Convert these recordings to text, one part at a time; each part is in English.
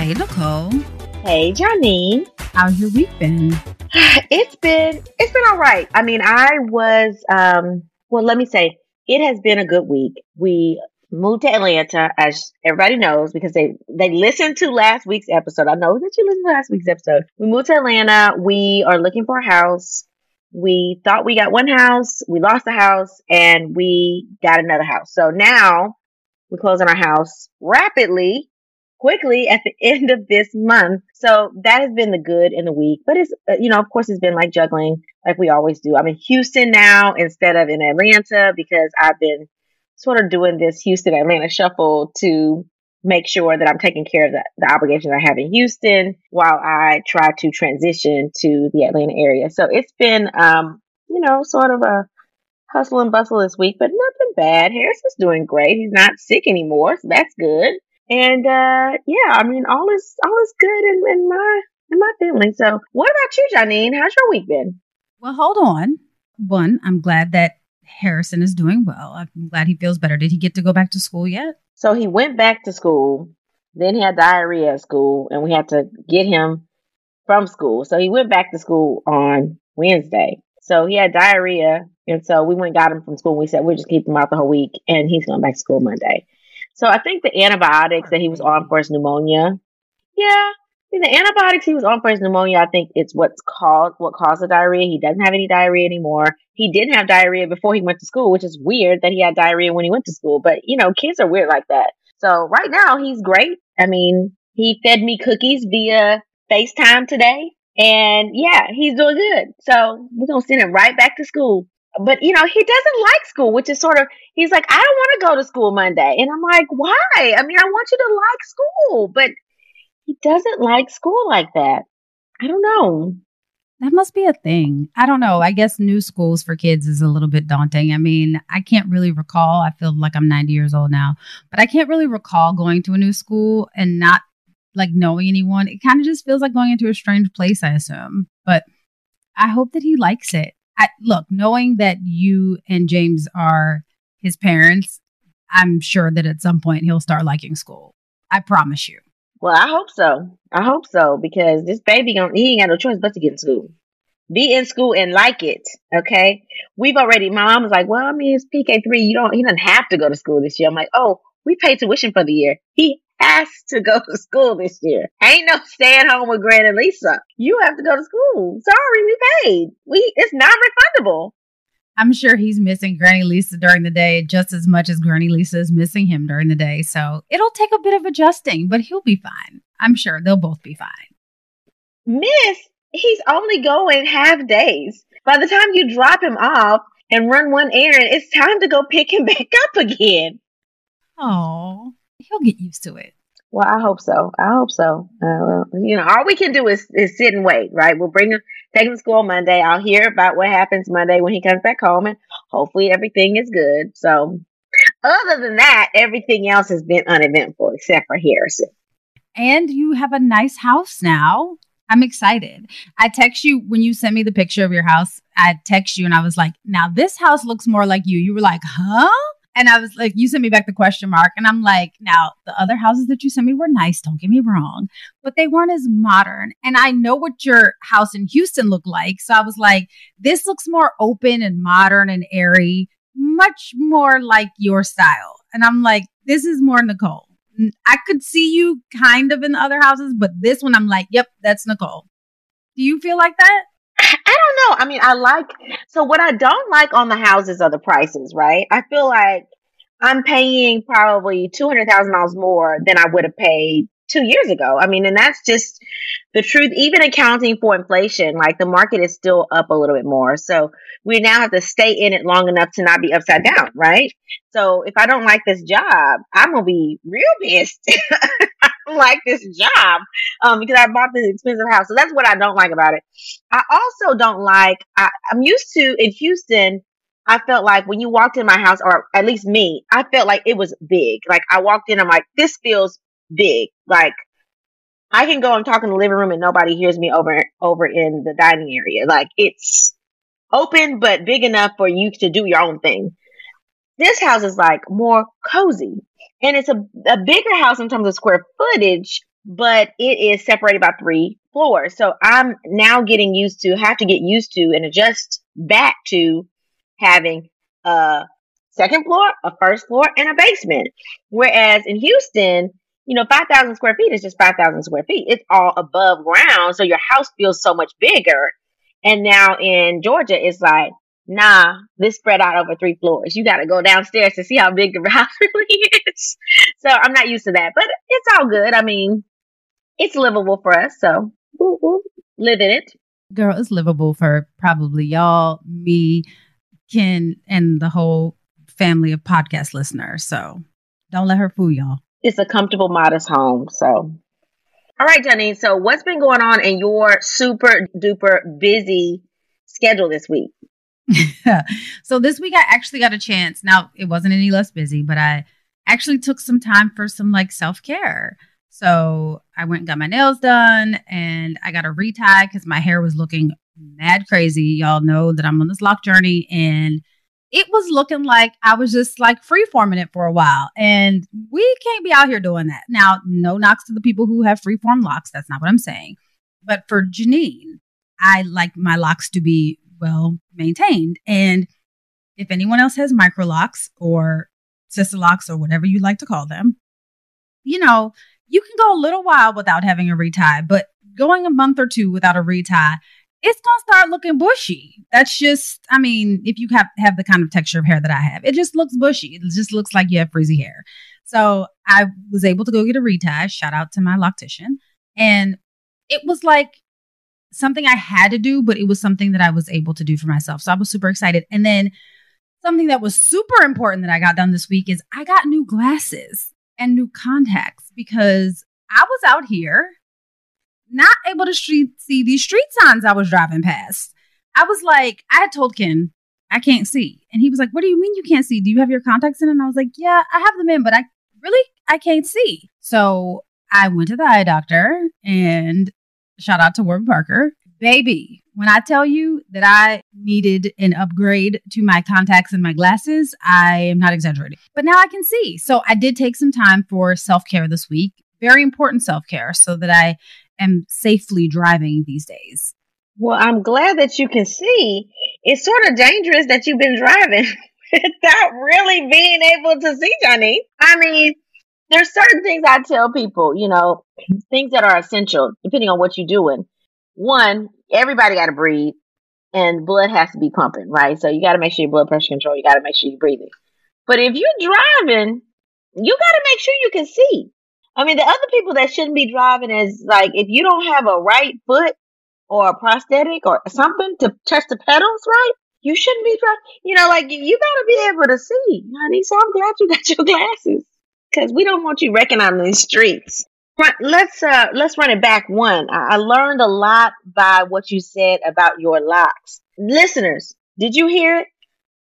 Hey, Nicole. Hey, Janine. How's your week been? It's been it's been all right. I mean, I was um well, let me say it has been a good week. We moved to Atlanta, as everybody knows, because they they listened to last week's episode. I know that you listened to last week's episode. We moved to Atlanta. We are looking for a house. We thought we got one house. We lost the house, and we got another house. So now we close on our house rapidly, quickly at the end of this month. So that has been the good in the week. But it's uh, you know, of course, it's been like juggling like we always do. I'm in Houston now instead of in Atlanta because I've been sort of doing this Houston Atlanta shuffle to make sure that I'm taking care of the, the obligations I have in Houston while I try to transition to the Atlanta area. So it's been, um, you know, sort of a hustle and bustle this week, but nothing bad. Harrison's doing great. He's not sick anymore, so that's good. And uh, yeah, I mean, all is all is good in, in my in my family. So, what about you, Janine? How's your week been? Well, hold on. One, I'm glad that Harrison is doing well. I'm glad he feels better. Did he get to go back to school yet? So he went back to school. Then he had diarrhea at school, and we had to get him from school. So he went back to school on Wednesday. So he had diarrhea, and so we went and got him from school. We said we'll just keep him out the whole week, and he's going back to school Monday. So I think the antibiotics that he was on for his pneumonia, yeah, the antibiotics he was on for his pneumonia, I think it's what's called what caused the diarrhea. He doesn't have any diarrhea anymore. He didn't have diarrhea before he went to school, which is weird that he had diarrhea when he went to school. But you know, kids are weird like that. So right now he's great. I mean, he fed me cookies via FaceTime today. And yeah, he's doing good. So we're gonna send him right back to school. But you know, he doesn't like school, which is sort of he's like, I don't want to go to school Monday. And I'm like, why? I mean, I want you to like school, but he doesn't like school like that. I don't know. That must be a thing. I don't know. I guess new schools for kids is a little bit daunting. I mean, I can't really recall. I feel like I'm 90 years old now, but I can't really recall going to a new school and not like knowing anyone. It kind of just feels like going into a strange place, I assume. But I hope that he likes it. I, look, knowing that you and James are his parents, I'm sure that at some point he'll start liking school. I promise you. Well, I hope so. I hope so because this baby going he ain't got no choice but to get in school. Be in school and like it. Okay. We've already my mom was like, Well, I mean it's PK three, you don't he doesn't have to go to school this year. I'm like, Oh, we paid tuition for the year. He has to go to school this year. Ain't no staying home with Gran and Lisa. You have to go to school. Sorry, we paid. We it's not refundable. I'm sure he's missing Granny Lisa during the day just as much as Granny Lisa is missing him during the day. So it'll take a bit of adjusting, but he'll be fine. I'm sure they'll both be fine. Miss, he's only going half days. By the time you drop him off and run one errand, it's time to go pick him back up again. Oh, he'll get used to it. Well, I hope so. I hope so. Uh, you know, all we can do is, is sit and wait, right? We'll bring him, take him to school Monday. I'll hear about what happens Monday when he comes back home, and hopefully everything is good. So, other than that, everything else has been uneventful except for Harrison. And you have a nice house now. I'm excited. I text you when you sent me the picture of your house. I text you and I was like, now this house looks more like you. You were like, huh? And I was like, you sent me back the question mark. And I'm like, now the other houses that you sent me were nice. Don't get me wrong, but they weren't as modern. And I know what your house in Houston looked like. So I was like, this looks more open and modern and airy, much more like your style. And I'm like, this is more Nicole. I could see you kind of in the other houses, but this one I'm like, yep, that's Nicole. Do you feel like that? Know. I mean, I like so what I don't like on the houses are the prices, right? I feel like I'm paying probably two hundred thousand dollars more than I would have paid two years ago. I mean, and that's just the truth. Even accounting for inflation, like the market is still up a little bit more. So we now have to stay in it long enough to not be upside down, right? So if I don't like this job, I'm gonna be real pissed. I like this job um, because I bought this expensive house. So that's what I don't like about it. I also don't like. I, I'm used to in Houston. I felt like when you walked in my house, or at least me, I felt like it was big. Like I walked in, I'm like, this feels big. Like I can go and talk in the living room and nobody hears me over over in the dining area. Like it's open but big enough for you to do your own thing. This house is like more cozy. And it's a, a bigger house in terms of square footage, but it is separated by three floors. So I'm now getting used to, have to get used to and adjust back to having a second floor, a first floor, and a basement. Whereas in Houston, you know, 5,000 square feet is just 5,000 square feet. It's all above ground. So your house feels so much bigger. And now in Georgia, it's like, nah, this spread out over three floors. You got to go downstairs to see how big the house really is. So I'm not used to that, but it's all good. I mean, it's livable for us. So live in it. Girl, it's livable for probably y'all, me, Ken, and the whole family of podcast listeners. So don't let her fool y'all it's a comfortable, modest home. So, all right, Janine. So, what's been going on in your super duper busy schedule this week? so, this week I actually got a chance. Now, it wasn't any less busy, but I actually took some time for some like self care. So, I went and got my nails done and I got a retie because my hair was looking mad crazy. Y'all know that I'm on this lock journey and it was looking like I was just like free forming it for a while. And we can't be out here doing that. Now, no knocks to the people who have free form locks. That's not what I'm saying. But for Janine, I like my locks to be well maintained. And if anyone else has micro locks or sister locks or whatever you like to call them, you know, you can go a little while without having a retie, but going a month or two without a retie it's gonna start looking bushy. That's just, I mean, if you have have the kind of texture of hair that I have, it just looks bushy. It just looks like you have frizzy hair. So I was able to go get a retie. Shout out to my loctician, and it was like something I had to do, but it was something that I was able to do for myself. So I was super excited. And then something that was super important that I got done this week is I got new glasses and new contacts because I was out here not able to street, see these street signs I was driving past. I was like, I had told Ken, I can't see. And he was like, What do you mean you can't see? Do you have your contacts in? And I was like, Yeah, I have them in, but I really, I can't see. So I went to the eye doctor and shout out to Warby Parker. Baby, when I tell you that I needed an upgrade to my contacts and my glasses, I am not exaggerating. But now I can see. So I did take some time for self care this week. Very important self care so that I am safely driving these days. Well, I'm glad that you can see. It's sort of dangerous that you've been driving without really being able to see, Johnny. I mean, there's certain things I tell people, you know, things that are essential depending on what you're doing. One, everybody got to breathe and blood has to be pumping, right? So you got to make sure your blood pressure control. You got to make sure you're breathing. But if you're driving, you got to make sure you can see. I mean, the other people that shouldn't be driving is like if you don't have a right foot or a prosthetic or something to touch the pedals right, you shouldn't be driving. You know, like you got to be able to see, honey. So I'm glad you got your glasses because we don't want you wrecking on these streets. Let's uh let's run it back one. I learned a lot by what you said about your locks. Listeners, did you hear it?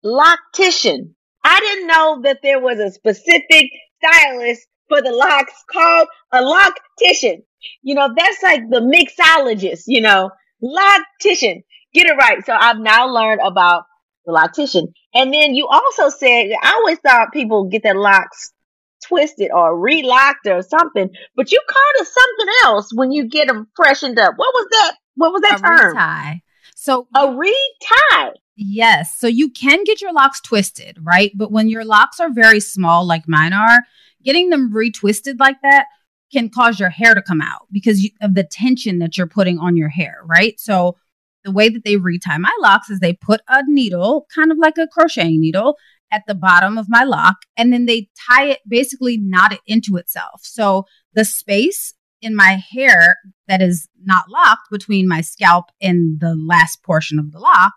Loctician. I didn't know that there was a specific stylist for the locks called a loctician. You know, that's like the mixologist, you know, loctician. Get it right. So I've now learned about the loctician. And then you also said, I always thought people get their locks twisted or relocked or something, but you called it something else when you get them freshened up. What was that? What was that a term? retie. So A retie. Yes. So you can get your locks twisted, right? But when your locks are very small, like mine are, getting them retwisted like that can cause your hair to come out because you, of the tension that you're putting on your hair, right? So the way that they retie my locks is they put a needle, kind of like a crocheting needle, at the bottom of my lock, and then they tie it, basically knot it into itself. So the space in my hair that is not locked between my scalp and the last portion of the lock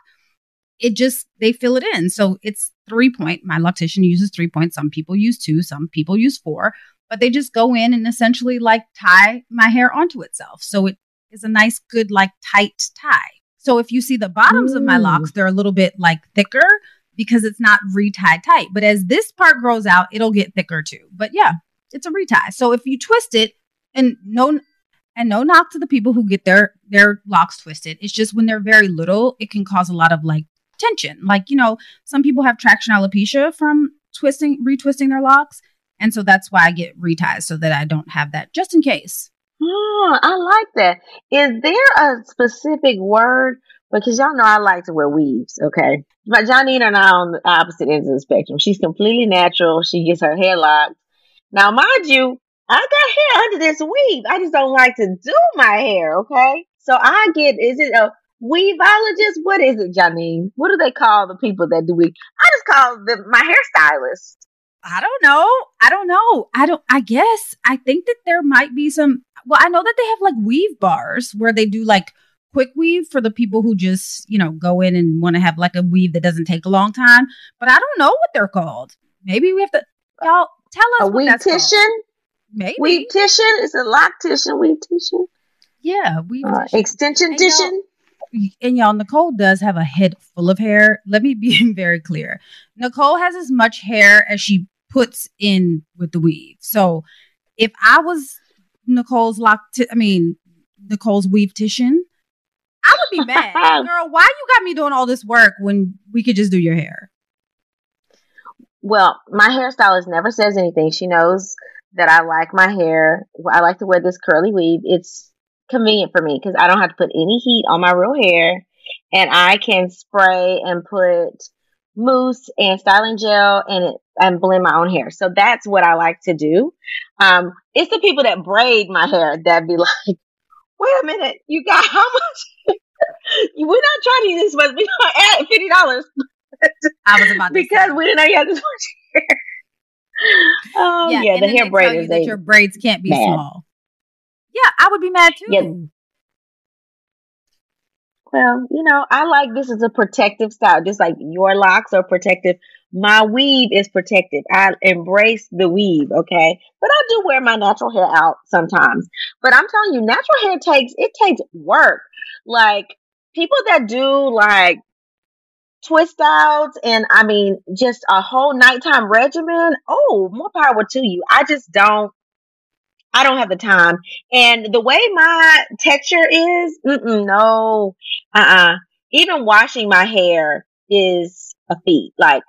it just they fill it in. So it's three point. My loctician uses three point. Some people use two. Some people use four. But they just go in and essentially like tie my hair onto itself. So it is a nice, good, like tight tie. So if you see the bottoms of my locks, they're a little bit like thicker because it's not retied tight. But as this part grows out, it'll get thicker too. But yeah, it's a retie. So if you twist it, and no and no knock to the people who get their their locks twisted. It's just when they're very little, it can cause a lot of like tension. Like, you know, some people have traction alopecia from twisting, retwisting their locks. And so that's why I get reties so that I don't have that just in case. Oh, I like that. Is there a specific word? Because y'all know I like to wear weaves, okay? But Janine and I are on the opposite ends of the spectrum. She's completely natural. She gets her hair locked. Now, mind you, I got hair under this weave. I just don't like to do my hair, okay? So I get, is it a weaveologist? What is it, Janine? What do they call the people that do weave? I just call them my hairstylist. I don't know. I don't know. I don't, I guess. I think that there might be some, well, I know that they have like weave bars where they do like quick weave for the people who just, you know, go in and want to have like a weave that doesn't take a long time. But I don't know what they're called. Maybe we have to, y'all tell us A what that's called. weavtician? Maybe. Weavtician? It's a loctician, weavtician, yeah. Weave. uh, extension And y'all- tician. and y'all, Nicole does have a head full of hair. Let me be very clear. Nicole has as much hair as she puts in with the weave. So if I was Nicole's lock, I mean Nicole's weavetician, I would be mad, girl. Why you got me doing all this work when we could just do your hair? Well, my hairstylist never says anything. She knows that I like my hair. I like to wear this curly weave. It's convenient for me because I don't have to put any heat on my real hair, and I can spray and put mousse and styling gel and it, and blend my own hair. So that's what I like to do. Um, it's the people that braid my hair that be like, "Wait a minute, you got how much? We're not charging this much. We're gonna add fifty dollars." I was about to because we didn't know you had this much hair. Oh yeah, and the hair tell you braiders. that your braids can't be mad. small. Yeah, I would be mad too. Yeah. well, you know, I like this is a protective style, just like your locks are protective. My weave is protective. I embrace the weave, okay. But I do wear my natural hair out sometimes. But I'm telling you, natural hair takes it takes work. Like people that do like twist outs and I mean just a whole nighttime regimen. Oh, more power to you. I just don't. I don't have the time. And the way my texture is, no, uh, uh Even washing my hair is a feat. Like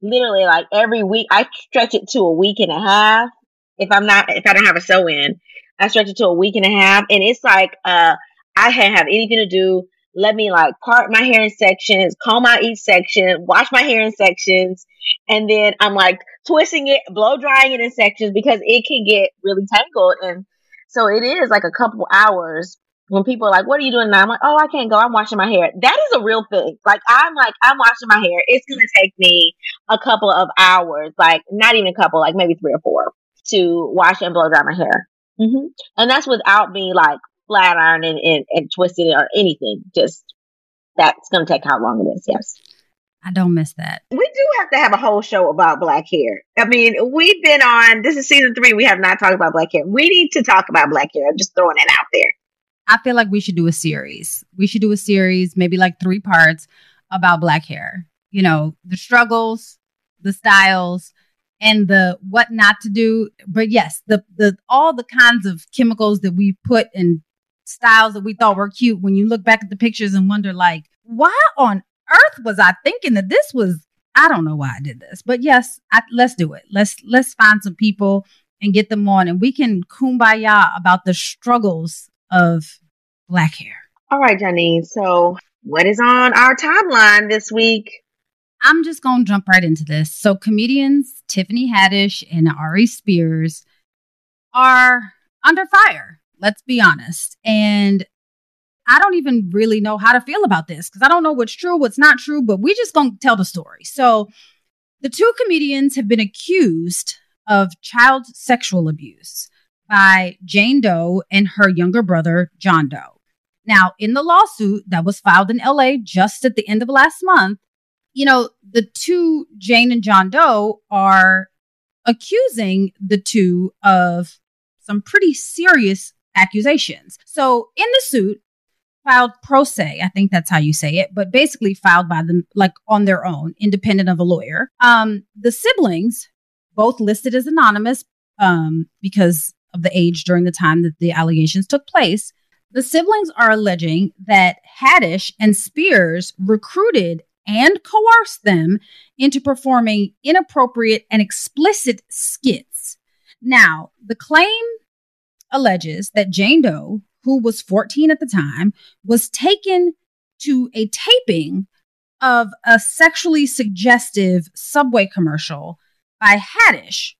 literally, like every week, I stretch it to a week and a half. If I'm not, if I don't have a sew in, I stretch it to a week and a half, and it's like, uh, I can't have anything to do. Let me like part my hair in sections, comb out each section, wash my hair in sections, and then I'm like twisting it, blow drying it in sections because it can get really tangled. And so it is like a couple hours when people are like, What are you doing now? I'm like, Oh, I can't go. I'm washing my hair. That is a real thing. Like, I'm like, I'm washing my hair. It's going to take me a couple of hours, like, not even a couple, like maybe three or four to wash and blow dry my hair. hmm And that's without me like flat ironing and, and twisting it or anything. Just that's going to take how long it is. Yes. I don't miss that. We do have to have a whole show about black hair. I mean, we've been on, this is season three. We have not talked about black hair. We need to talk about black hair. I'm just throwing it out there. I feel like we should do a series. We should do a series, maybe like three parts about black hair. You know, the struggles, the styles, and the what not to do. But yes, the the all the kinds of chemicals that we put in styles that we thought were cute when you look back at the pictures and wonder like, why on earth was I thinking that this was I don't know why I did this. But yes, I, let's do it. Let's let's find some people and get them on and we can kumbaya about the struggles of black hair. All right, Janine. So, what is on our timeline this week? I'm just going to jump right into this. So, comedians Tiffany Haddish and Aries Spears are under fire. Let's be honest. And I don't even really know how to feel about this because I don't know what's true, what's not true, but we just to tell the story. So, the two comedians have been accused of child sexual abuse by Jane Doe and her younger brother, John Doe. Now, in the lawsuit that was filed in LA just at the end of last month, you know, the two, Jane and John Doe, are accusing the two of some pretty serious accusations. So in the suit, filed pro se, I think that's how you say it, but basically filed by them like on their own, independent of a lawyer. Um, the siblings, both listed as anonymous um, because of the age during the time that the allegations took place. The siblings are alleging that Haddish and Spears recruited and coerced them into performing inappropriate and explicit skits. Now, the claim alleges that Jane Doe, who was 14 at the time, was taken to a taping of a sexually suggestive subway commercial by Haddish,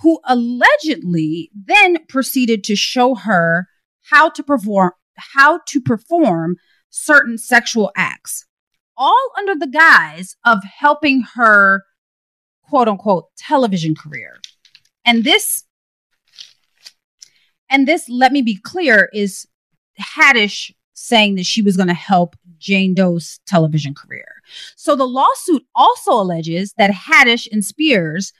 who allegedly then proceeded to show her how to perform how to perform certain sexual acts all under the guise of helping her quote unquote television career. And this, and this, let me be clear, is Haddish saying that she was going to help Jane Doe's television career. So the lawsuit also alleges that Haddish and Spears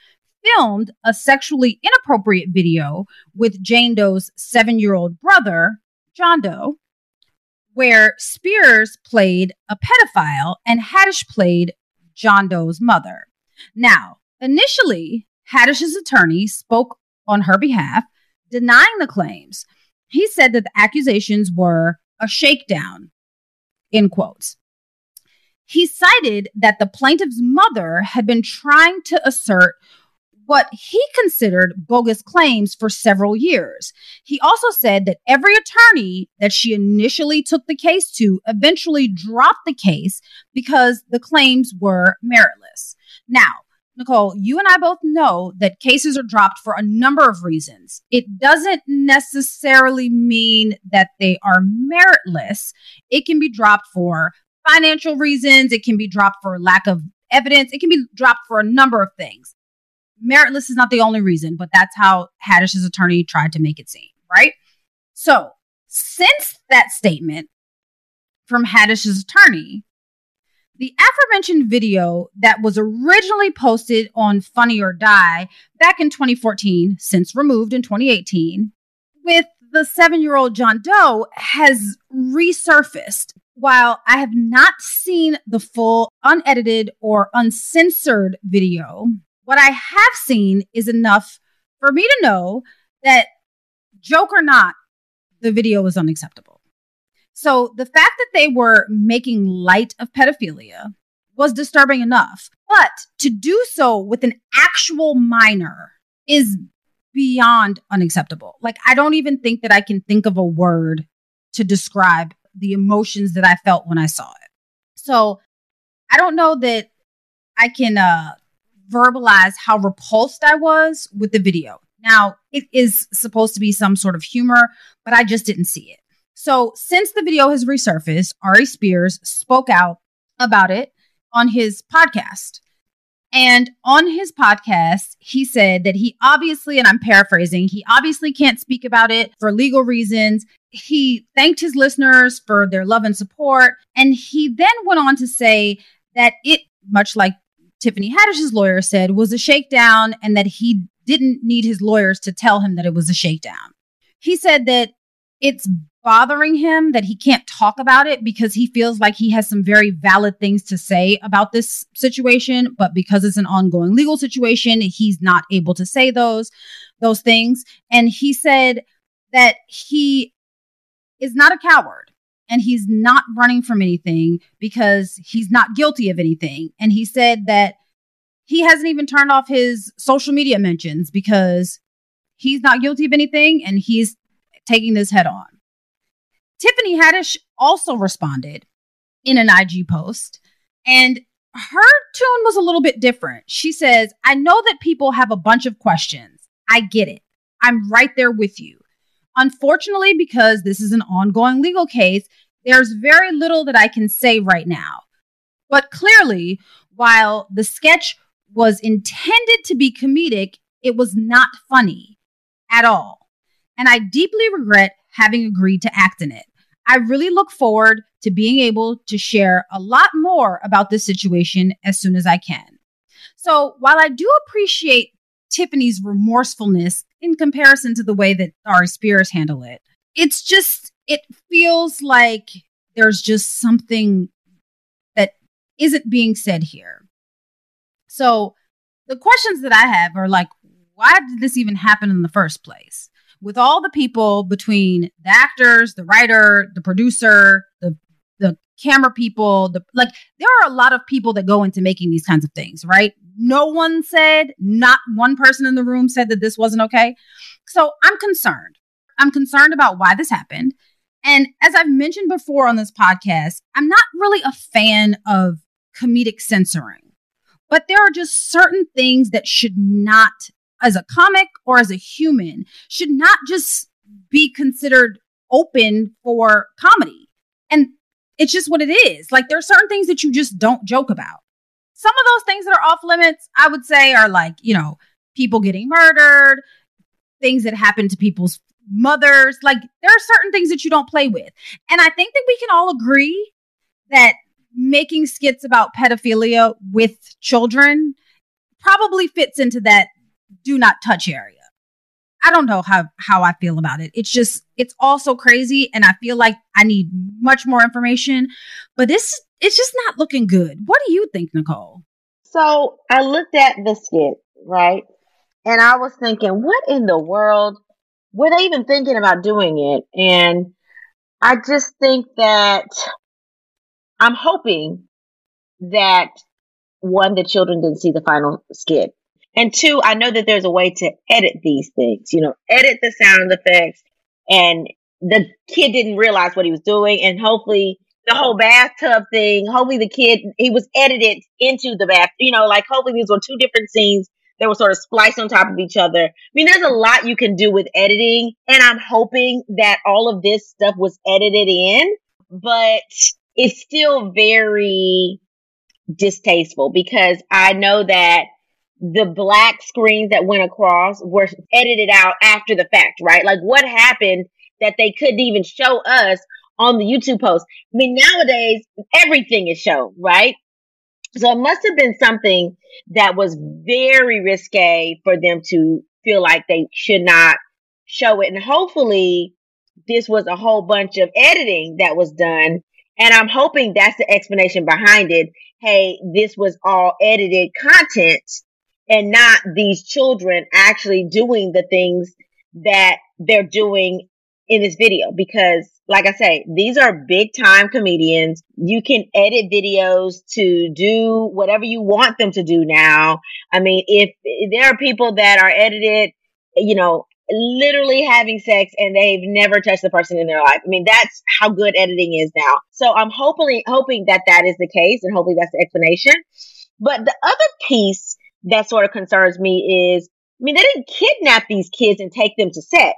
filmed a sexually inappropriate video with Jane Doe's seven year old brother, John Doe, where Spears played a pedophile and Haddish played John Doe's mother. Now, initially, Haddish's attorney spoke on her behalf, denying the claims. He said that the accusations were a shakedown, in quotes. He cited that the plaintiff's mother had been trying to assert what he considered bogus claims for several years. He also said that every attorney that she initially took the case to eventually dropped the case because the claims were meritless. Now, Nicole, you and I both know that cases are dropped for a number of reasons. It doesn't necessarily mean that they are meritless. It can be dropped for financial reasons, it can be dropped for lack of evidence, it can be dropped for a number of things meritless is not the only reason, but that's how Haddish's attorney tried to make it seem, right? So, since that statement from Haddish's attorney, the aforementioned video that was originally posted on Funny or Die back in 2014, since removed in 2018, with the seven year old John Doe has resurfaced. While I have not seen the full unedited or uncensored video, what I have seen is enough for me to know that, joke or not, the video was unacceptable. So the fact that they were making light of pedophilia was disturbing enough. But to do so with an actual minor is beyond unacceptable. Like, I don't even think that I can think of a word to describe the emotions that I felt when I saw it. So I don't know that I can uh, verbalize how repulsed I was with the video. Now, it is supposed to be some sort of humor, but I just didn't see it. So, since the video has resurfaced, Aries Spears spoke out about it on his podcast. And on his podcast, he said that he obviously, and I'm paraphrasing, he obviously can't speak about it for legal reasons. He thanked his listeners for their love and support. And he then went on to say that it, much like Tiffany Haddish's lawyer said was a shakedown and that he didn't need his lawyers to tell him that it was a shakedown. He said that it's bothering him that he can't talk about it because he feels like he has some very valid things to say about this situation. But because it's an ongoing legal situation he's not able to say those those things. And he said that he is not a coward and he's not running from anything because he's not guilty of anything. And he said that he hasn't even turned off his social media mentions because he's not guilty of anything and he's taking this head on. Tiffany Haddish also responded in an IG post, and her tune was a little bit different. She says, I know that people have a bunch of questions. I get it. I'm right there with you. Unfortunately, because this is an ongoing legal case, there's very little that I can say right now. But clearly, while the sketch was intended to be comedic, it was not funny at all and I deeply regret having agreed to act in it. I really look forward to being able to share a lot more about this situation as soon as I can. So, while I do appreciate Tiffany's remorsefulness in comparison to the way that Aries Spears handled it, it's just, it feels like there's just something that isn't being said here. So, the questions that I have are like, why did this even happen in the first place? With all the people between the actors, the writer, the producer, the the camera people, the like there are a lot of people that go into making these kinds of things, right? No one said, not one person in the room said that this wasn't okay. So I'm concerned. I'm concerned about why this happened. And as I've mentioned before on this podcast, I'm not really a fan of comedic censoring. But there are just certain things that should not as a comic or as a human should not just be considered open for comedy. And it's just what it is. Like there are certain things that you just don't joke about. Some of those things that are off limits, I would say, are like, you know, people getting murdered, things that happen to people's mothers. Like there are certain things that you don't play with. And I think that we can all agree that making skits about pedophilia with children probably fits into that do not touch area. I don't know how how I feel about it. It's just it's also crazy and I feel like I need much more information, but this it's just not looking good. What do you think, Nicole? So, I looked at the skit, right? And I was thinking, what in the world were they even thinking about doing it? And I just think that I'm hoping that one, the children didn't see the final skit and two, I know that there's a way to edit these things, you know, edit the sound effects. And the kid didn't realize what he was doing. And hopefully the whole bathtub thing, hopefully the kid, he was edited into the bath, you know, like hopefully these were two different scenes that were sort of spliced on top of each other. I mean, there's a lot you can do with editing. And I'm hoping that all of this stuff was edited in, but it's still very distasteful because I know that the black screens that went across were edited out after the fact, right? Like what happened that they couldn't even show us on the YouTube post. I mean, nowadays everything is shown, right? So it must have been something that was very risque for them to feel like they should not show it. And hopefully this was a whole bunch of editing that was done. And I'm hoping that's the explanation behind it. Hey, this was all edited content and not these children actually doing the things that they're doing in this video because like I say, these are big time comedians. You can edit videos to do whatever you want them to do now. I mean, if there are people that are edited, you know, literally having sex and they've never touched the person in their life. I mean, that's how good editing is now. So I'm hopefully hoping that that is the case and hopefully that's the explanation. But the other piece that sort of concerns me is, I mean, they didn't kidnap these kids and take them to set.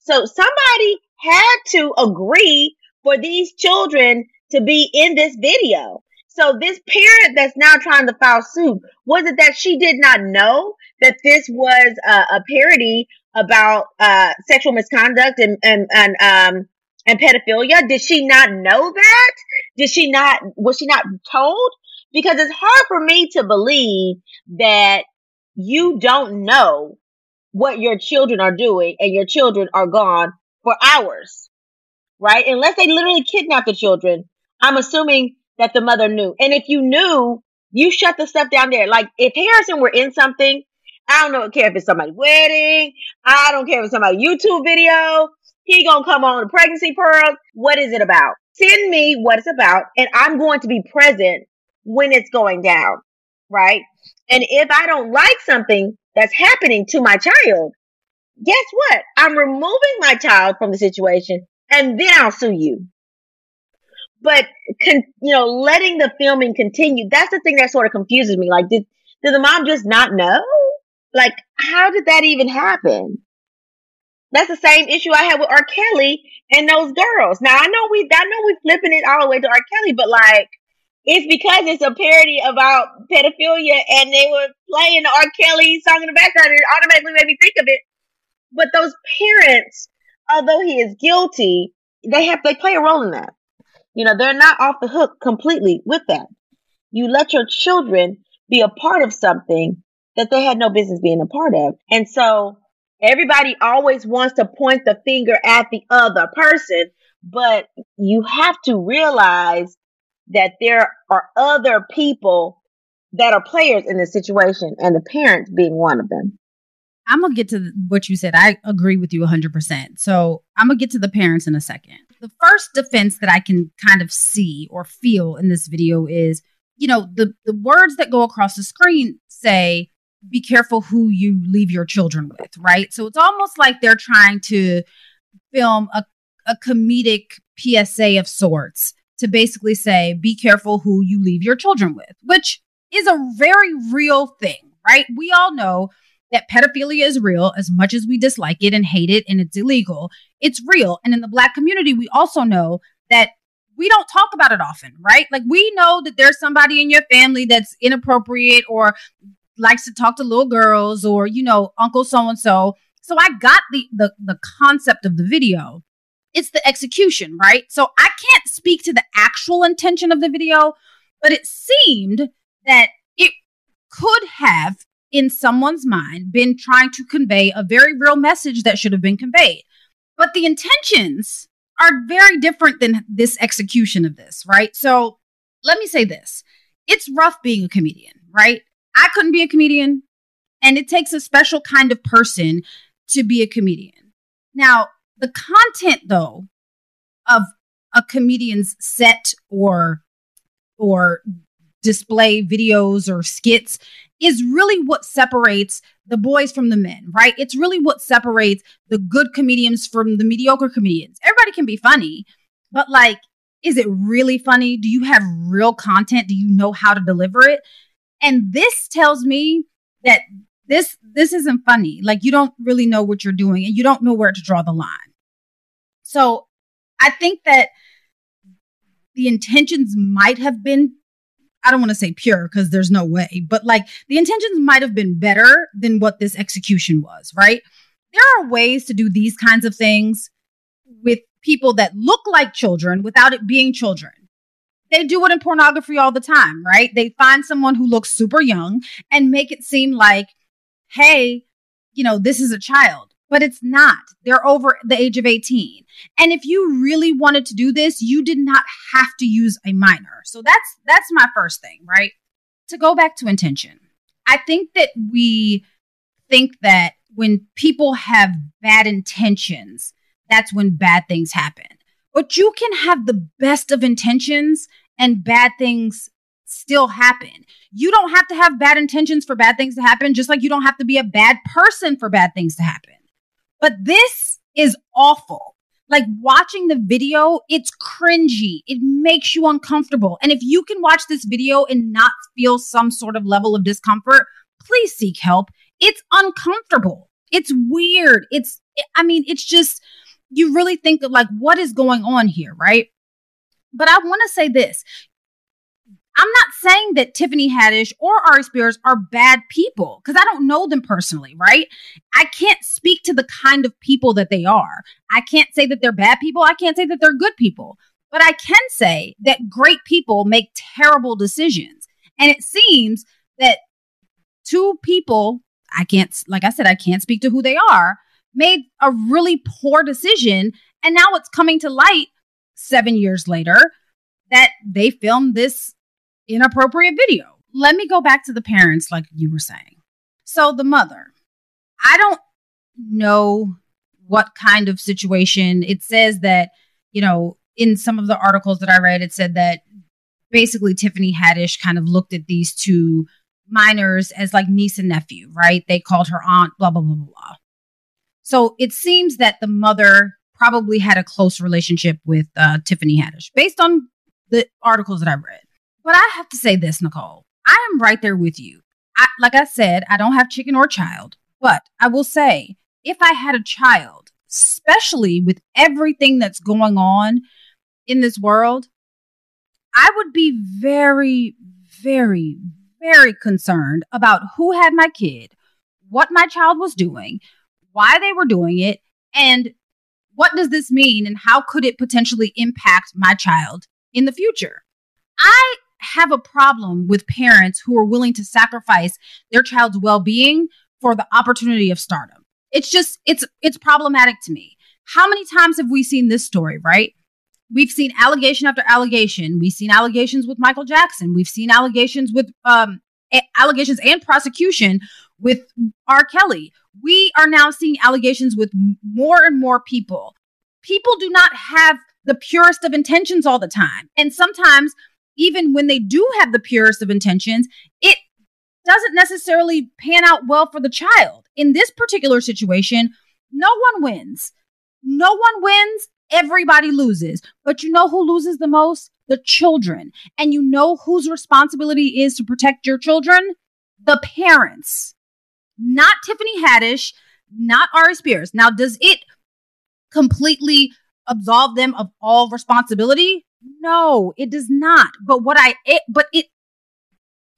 So somebody had to agree for these children to be in this video. So this parent that's now trying to file suit, was it that she did not know that this was a, a parody about uh, sexual misconduct and and and um and pedophilia? Did she not know that? Did she not? Was she not told? Because it's hard for me to believe that you don't know what your children are doing and your children are gone for hours right? Unless they literally kidnap the children, I'm assuming that the mother knew. And if you knew, you shut the stuff down there. Like if Harrison were in something, I don't know, care if it's somebody's wedding. I don't care if it's somebody's YouTube video. He gonna come on the pregnancy pearls. What is it about? Send me what it's about, and I'm going to be present when it's going down, right? And if I don't like something that's happening to my child, guess what? I'm removing my child from the situation, and then I'll sue you. But con- you know, letting the filming continue—that's the thing that sort of confuses me. Like, did did the mom just not know? Like, how did that even happen? That's the same issue I had with R. Kelly and those girls. Now I know we, I know we flipping it all the way to R. Kelly, but like, it's because it's a parody about pedophilia and they were playing the R. Kelly song in the background and it automatically made me think of it. But those parents, although he is guilty, they have, they play a role in that. You know, they're not off the hook completely with that. You let your children be a part of something that they had no business being a part of. And so everybody always wants to point the finger at the other person, but you have to realize that there are other people that are players in this situation and the parents being one of them. I'm going to get to what you said. I agree with you 100%. So I'm going to get to the parents in a second. The first defense that I can kind of see or feel in this video is, you know, the, the words that go across the screen say, be careful who you leave your children with, right? So it's almost like they're trying to film a, a comedic PSA of sorts to basically say, be careful who you leave your children with, which is a very real thing, right? We all know that pedophilia is real as much as we dislike it and hate it and it's illegal. It's real. And in the black community, we also know that we don't talk about it often, right? Like we know that there's somebody in your family that's inappropriate or likes to talk to little girls or you know uncle so and so so i got the, the the concept of the video it's the execution right so i can't speak to the actual intention of the video but it seemed that it could have in someone's mind been trying to convey a very real message that should have been conveyed but the intentions are very different than this execution of this right so let me say this it's rough being a comedian right I couldn't be a comedian. And it takes a special kind of person to be a comedian. Now, the content though of a comedian's set or or display videos or skits is really what separates the boys from the men, right? It's really what separates the good comedians from the mediocre comedians. Everybody can be funny, but like, is it really funny? Do you have real content? Do you know how to deliver it? And this tells me that this this isn't funny. Like you don't really know what you're doing and you don't know where to draw the line. So I think that the intentions might have been I don't want to say pure because there's no way, but like the intentions might have been better than what this execution was, right? There are ways to do these kinds of things with people that look like children without it being children they do it in pornography all the time, right? They find someone who looks super young and make it seem like, hey, you know, this is a child. But it's not. They're over the age of 18. And if you really wanted to do this, you did not have to use a minor. So that's that's my first thing, right? To go back to intention. I think that we think that when people have bad intentions, that's when bad things happen. But you can have the best of intentions and bad things still happen. You don't have to have bad intentions for bad things to happen, just like you don't have to be a bad person for bad things to happen. But this is awful. Like watching the video, it's cringy. It makes you uncomfortable. And if you can watch this video and not feel some sort of level of discomfort, please seek help. It's uncomfortable. It's weird. It's, I mean, it's just, you really think of like, what is going on here, right? But I want to say this. I'm not saying that Tiffany Haddish or Aries Spears are bad people because I don't know them personally, right? I can't speak to the kind of people that they are. I can't say that they're bad people. I can't say that they're good people. But I can say that great people make terrible decisions. And it seems that two people, I can't, like I said, I can't speak to who they are, made a really poor decision. And now it's coming to light seven years later that they filmed this inappropriate video. Let me go back to the parents, like you were saying. So, the mother, I don't know what kind of situation it says that, you know, in some of the articles that I read, it said that basically Tiffany Haddish kind of looked at these two minors as like niece and nephew, right? They called her aunt, blah, blah, blah, blah. So it seems that the mother probably had a close relationship with uh, Tiffany Haddish based on the articles that I read. But I have to say this, Nicole. I am right there with you. I, like I said, I don't have chicken or child, but I will say if I had a child, especially with everything that's going on in this world, I would be very, very, very concerned about who had my kid, what my child was doing, why they were doing it, and what does this mean and how could it potentially impact my child in the future? I have a problem with parents who are willing to sacrifice their child's well-being for the opportunity of stardom. It's just it's it's problematic to me. How many times have we seen this story, right? We've seen allegation after allegation. We've seen allegations with Michael Jackson. We've seen allegations with um a- allegations and prosecution with R. Kelly. We are now seeing allegations with more and more people. People do not have the purest of intentions all the time. And sometimes, even when they do have the purest of intentions, it doesn't necessarily pan out well for the child. In this particular situation, no one wins. No one wins. Everybody loses. But you know who loses the most? The children. And you know whose responsibility is to protect your children? The parents. Not Tiffany Haddish, not Aries Spears. Now, does it completely absolve them of all responsibility? No, it does not. But what I it, but it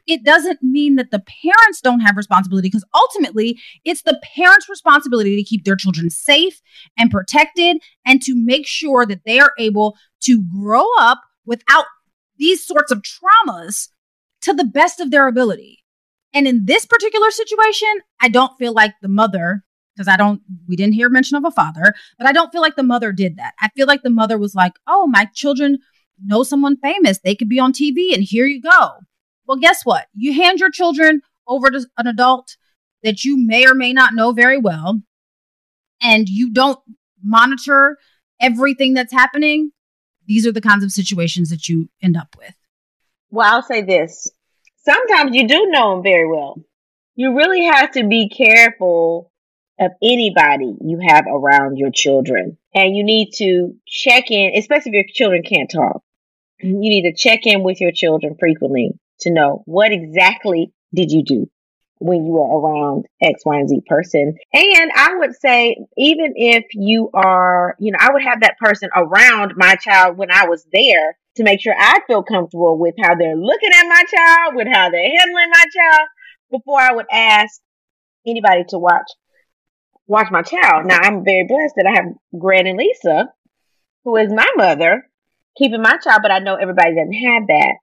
it doesn't mean that the parents don't have responsibility because ultimately it's the parents' responsibility to keep their children safe and protected and to make sure that they are able to grow up without these sorts of traumas to the best of their ability. And in this particular situation, I don't feel like the mother, because I don't, we didn't hear mention of a father, but I don't feel like the mother did that. I feel like the mother was like, oh, my children know someone famous. They could be on TV and here you go. Well, guess what? You hand your children over to an adult that you may or may not know very well, and you don't monitor everything that's happening. These are the kinds of situations that you end up with. Well, I'll say this. Sometimes you do know them very well. You really have to be careful of anybody you have around your children. And you need to check in, especially if your children can't talk. You need to check in with your children frequently to know what exactly did you do when you were around X, Y, and Z person. And I would say, even if you are, you know, I would have that person around my child when I was there to make sure I feel comfortable with how they're looking at my child, with how they're handling my child, before I would ask anybody to watch watch my child. Now I'm very blessed that I have Grant and Lisa, who is my mother, keeping my child, but I know everybody doesn't have that.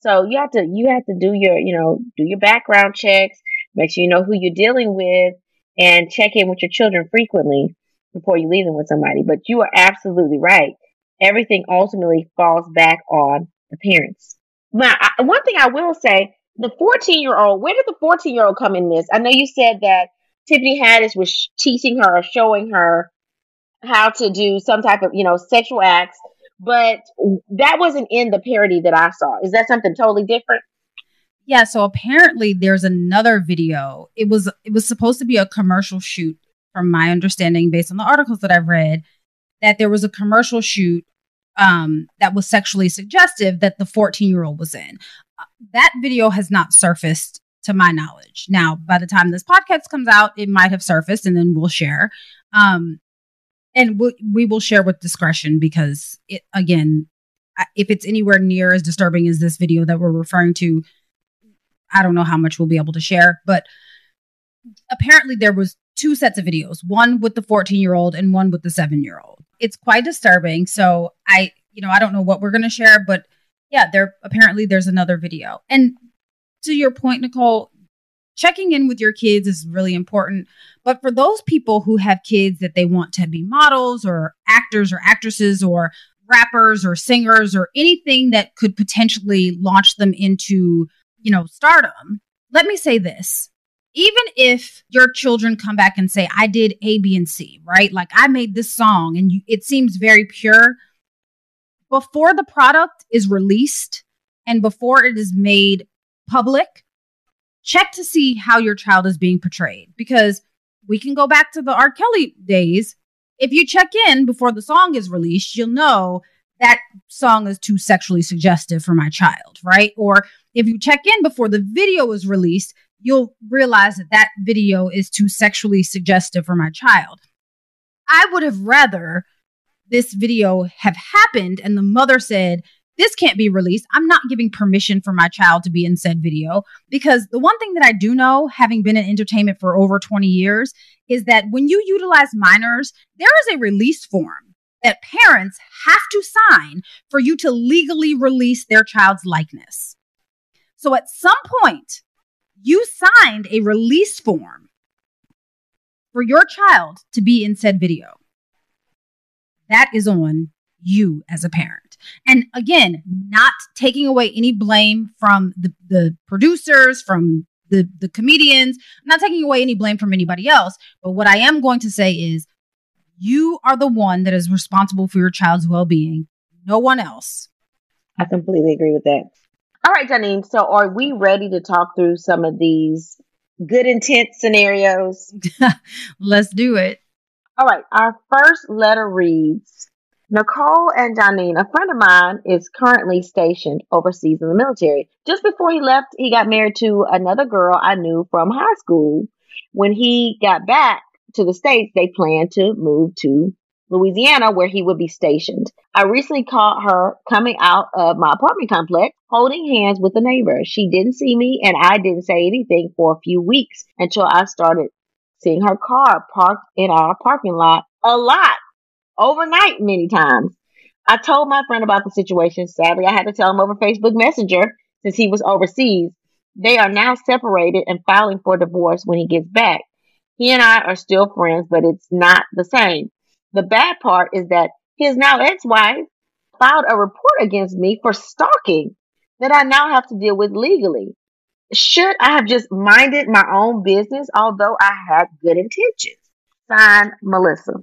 So you have to you have to do your you know do your background checks, make sure you know who you're dealing with, and check in with your children frequently before you leave them with somebody. But you are absolutely right. Everything ultimately falls back on the parents. Now, I, one thing I will say, the 14 year old, where did the 14 year old come in this? I know you said that Tiffany Haddish was teaching her or showing her how to do some type of, you know, sexual acts but that wasn't in the parody that I saw. Is that something totally different? Yeah, so apparently there's another video. It was it was supposed to be a commercial shoot from my understanding based on the articles that I've read that there was a commercial shoot um, that was sexually suggestive that the 14-year-old was in. Uh, that video has not surfaced to my knowledge. Now, by the time this podcast comes out, it might have surfaced and then we'll share. Um, and we, will share with discretion because it again if it's anywhere near as disturbing as this video that we're referring to i don't know how much we'll be able to share but apparently there was two sets of videos one with the 14 year old and one with the 7 year old it's quite disturbing so i you know i don't know what we're going to share but yeah there apparently there's another video. And to your point nicole checking in with your kids is really important. But for those people who have kids that they want to be models or actors or actresses or rappers or singers or anything that could potentially launch them into, you know, stardom, let me say this. Even if your children come back and say, I did A, B, and C, right? Like I made this song and you, it seems very pure. Before the product is released and before it is made public, check to see how your child is being portrayed because we can go back to the R. Kelly days. If you check in before the song is released, you'll know that song is too sexually suggestive for my child, right? Or if you check in before the video is released, you'll realize that that video is too sexually suggestive for my child. I would have rather this video have happened and the mother said, this can't be released. I'm not giving permission for my child to be in said video because the one thing that I do know, having been in entertainment for over 20 years, is that when you utilize minors, there is a release form that parents have to sign for you to legally release their child's likeness. So at some point, you signed a release form for your child to be in said video. That is on you as a parent. And again, not taking away any blame from the, the producers, from the, the comedians, I'm not taking away any blame from anybody else. But what I am going to say is you are the one that is responsible for your child's well being, no one else. I completely agree with that. All right, Janine. So, are we ready to talk through some of these good intent scenarios? Let's do it. All right. Our first letter reads Nicole and Janine, a friend of mine, is currently stationed overseas in the military. Just before he left, he got married to another girl I knew from high school. When he got back to the States, they planned to move to Louisiana, where he would be stationed. I recently caught her coming out of my apartment complex holding hands with a neighbor. She didn't see me, and I didn't say anything for a few weeks until I started seeing her car parked in our parking lot a lot overnight many times. I told my friend about the situation. Sadly, I had to tell him over Facebook Messenger since he was overseas. They are now separated and filing for divorce when he gets back. He and I are still friends, but it's not the same. The bad part is that his now ex-wife filed a report against me for stalking that I now have to deal with legally. Should I have just minded my own business, although I had good intentions? Signed, Melissa.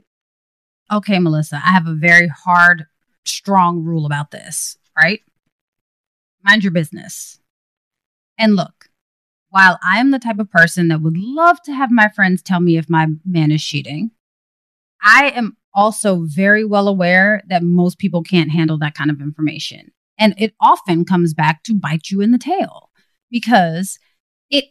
Okay, Melissa, I have a very hard, strong rule about this, right? Mind your business. And look, while I am the type of person that would love to have my friends tell me if my man is cheating, I am also very well aware that most people can't handle that kind of information. And it often comes back to bite you in the tail because it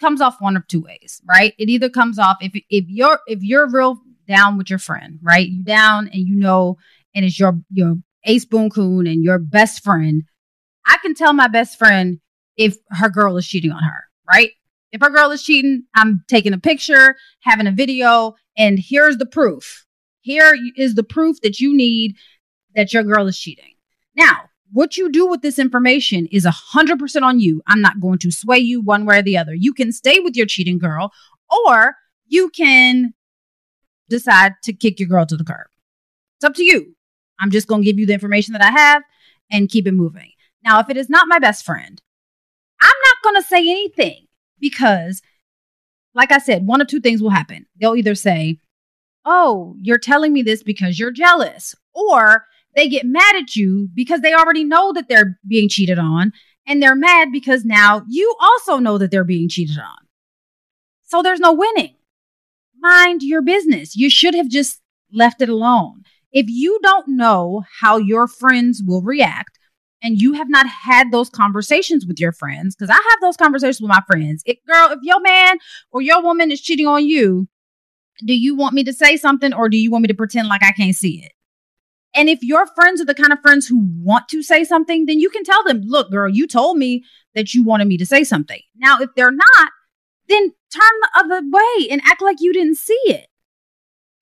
comes off one of two ways, right? It either comes off if if you're if you're real down with your friend, right? You down and you know, and it's your your ace boon coon and your best friend. I can tell my best friend if her girl is cheating on her, right? If her girl is cheating, I'm taking a picture, having a video, and here's the proof. Here is the proof that you need that your girl is cheating. Now, what you do with this information is 100% on you. I'm not going to sway you one way or the other. You can stay with your cheating girl, or you can decide to kick your girl to the curb. It's up to you. I'm just going to give you the information that I have and keep it moving. Now, if it is not my best friend, I'm not going to say anything because, like I said, one of two things will happen. They'll either say, Oh, you're telling me this because you're jealous, or they get mad at you because they already know that they're being cheated on, and they're mad because now you also know that they're being cheated on. So there's no winning mind your business. You should have just left it alone. If you don't know how your friends will react and you have not had those conversations with your friends, because I have those conversations with my friends. If, girl, if your man or your woman is cheating on you, do you want me to say something or do you want me to pretend like I can't see it? And if your friends are the kind of friends who want to say something, then you can tell them, look, girl, you told me that you wanted me to say something. Now, if they're not, then turn the other way and act like you didn't see it.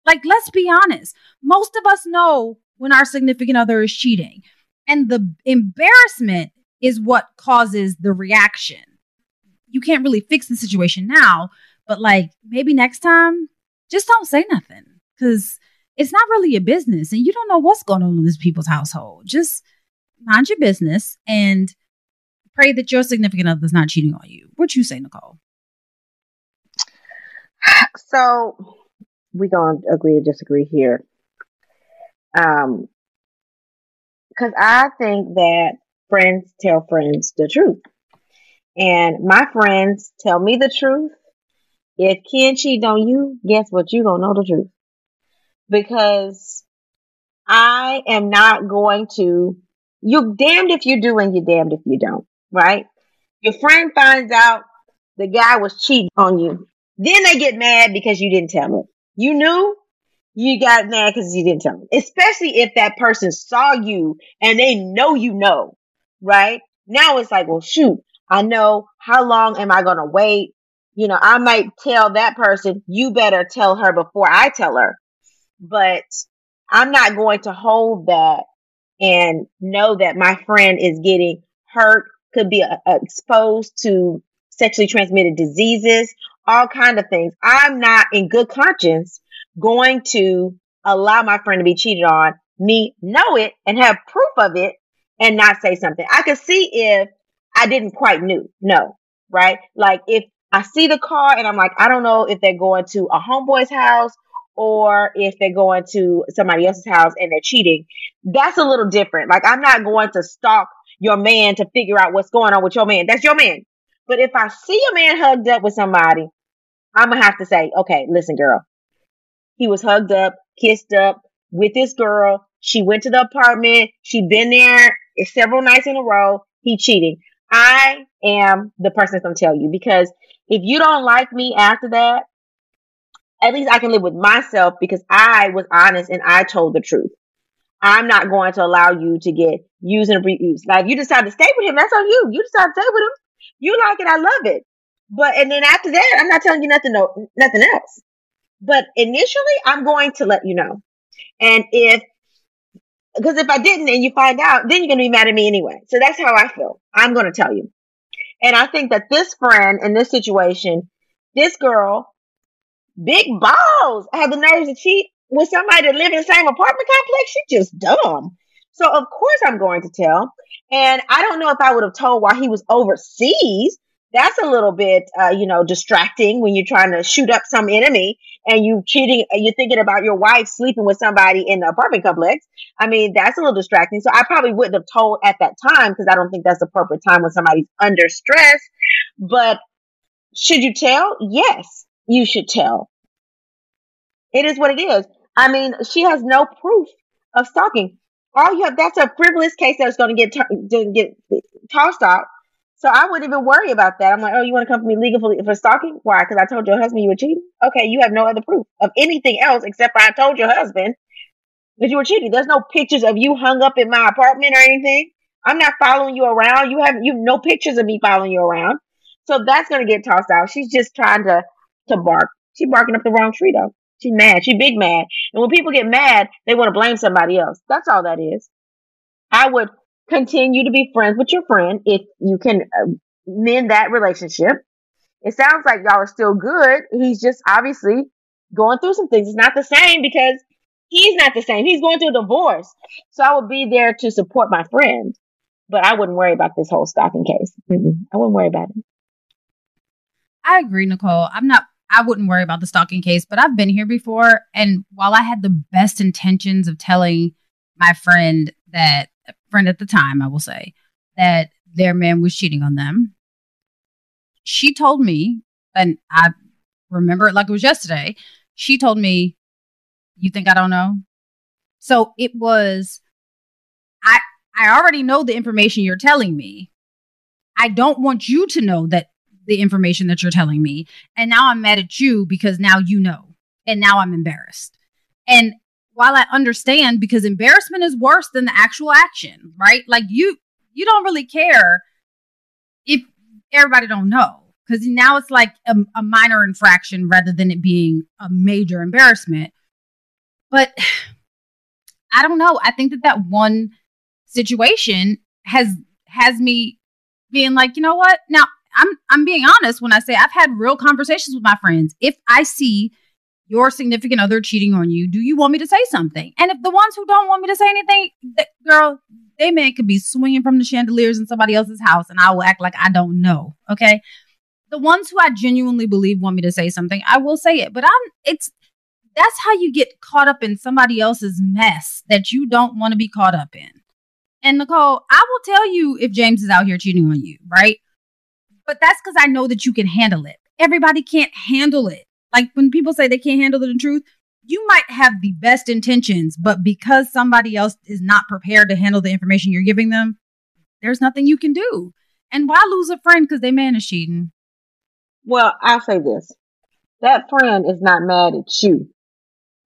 Like, let's be honest. Most of us know when our significant other is cheating, and the embarrassment is what causes the reaction. you can't really fix the situation now, but like maybe next time, just don't say nothing because it's not really your business and you don't know what's going on in these people's household. Just mind your business and pray that your significant other's not cheating on you. What you say, Nicole? So we're going to agree to disagree here. Um, because I think that friends tell friends the truth. And my friends tell me the truth. If Ken cheat on you, guess what? You gonna know the truth. Because I am not going to, you're damned if you do and you're damned if you don't, right? Your friend finds out the guy was cheating on you. Then they get mad because you didn't tell them. You knew, you got mad because you didn't tell them. Especially if that person saw you and they know you know, right? Now it's like, well, shoot, I know how long am I going to wait? You know, I might tell that person, you better tell her before I tell her. But I'm not going to hold that and know that my friend is getting hurt, could be uh, exposed to sexually transmitted diseases, all kind of things. I'm not in good conscience going to allow my friend to be cheated on, me know it and have proof of it and not say something. I could see if I didn't quite knew, no, right? Like if I see the car and I'm like, I don't know if they're going to a homeboy's house or if they're going to somebody else's house and they're cheating, that's a little different. Like I'm not going to stalk your man to figure out what's going on with your man. That's your man. But if I see a man hugged up with somebody, I'm gonna have to say, okay, listen, girl. He was hugged up, kissed up with this girl. She went to the apartment. She'd been there several nights in a row. He cheating. I am the person that's gonna tell you because if you don't like me after that, at least I can live with myself because I was honest and I told the truth. I'm not going to allow you to get used and abused. Like you decide to stay with him, that's on you. You decide to stay with him. You like it, I love it. But and then after that, I'm not telling you nothing no nothing else. But initially I'm going to let you know. And if because if I didn't and you find out, then you're gonna be mad at me anyway. So that's how I feel. I'm gonna tell you. And I think that this friend in this situation, this girl, big balls, had the nerves to cheat with somebody that live in the same apartment complex. She's just dumb. So of course I'm going to tell. And I don't know if I would have told while he was overseas. That's a little bit, uh, you know, distracting when you're trying to shoot up some enemy and you're cheating, you're thinking about your wife sleeping with somebody in the apartment complex. I mean, that's a little distracting. So I probably wouldn't have told at that time because I don't think that's the appropriate time when somebody's under stress. But should you tell? Yes, you should tell. It is what it is. I mean, she has no proof of stalking. All you have, that's a frivolous case that's going to get, to get tossed out. So I wouldn't even worry about that. I'm like, oh, you want to come for me legal for, for stalking? Why? Because I told your husband you were cheating? Okay, you have no other proof of anything else except I told your husband that you were cheating. There's no pictures of you hung up in my apartment or anything. I'm not following you around. You have you have no pictures of me following you around. So that's gonna get tossed out. She's just trying to to bark. She's barking up the wrong tree though. She's mad. She's big mad. And when people get mad, they want to blame somebody else. That's all that is. I would continue to be friends with your friend if you can uh, mend that relationship. It sounds like y'all are still good. He's just obviously going through some things. It's not the same because he's not the same. He's going through a divorce. So I would be there to support my friend, but I wouldn't worry about this whole stalking case. Mm-mm. I wouldn't worry about it. I agree, Nicole. I'm not I wouldn't worry about the stalking case, but I've been here before. And while I had the best intentions of telling my friend that, friend at the time, I will say, that their man was cheating on them, she told me, and I remember it like it was yesterday, she told me, You think I don't know? So it was, I, I already know the information you're telling me. I don't want you to know that the information that you're telling me. And now I'm mad at you because now you know. And now I'm embarrassed. And while I understand because embarrassment is worse than the actual action, right? Like you you don't really care if everybody don't know because now it's like a, a, minor infraction rather than it being a major embarrassment. But I don't know. I think that that one situation has has me being like, you know what? Now I'm I'm being honest when I say I've had real conversations with my friends. If I see your significant other cheating on you, do you want me to say something? And if the ones who don't want me to say anything, th- girl, they man could be swinging from the chandeliers in somebody else's house, and I will act like I don't know. Okay. The ones who I genuinely believe want me to say something, I will say it. But I'm it's that's how you get caught up in somebody else's mess that you don't want to be caught up in. And Nicole, I will tell you if James is out here cheating on you, right? But that's because I know that you can handle it. Everybody can't handle it. Like when people say they can't handle the truth, you might have the best intentions, but because somebody else is not prepared to handle the information you're giving them, there's nothing you can do. And why lose a friend because they man is cheating? Well, I'll say this. That friend is not mad at you.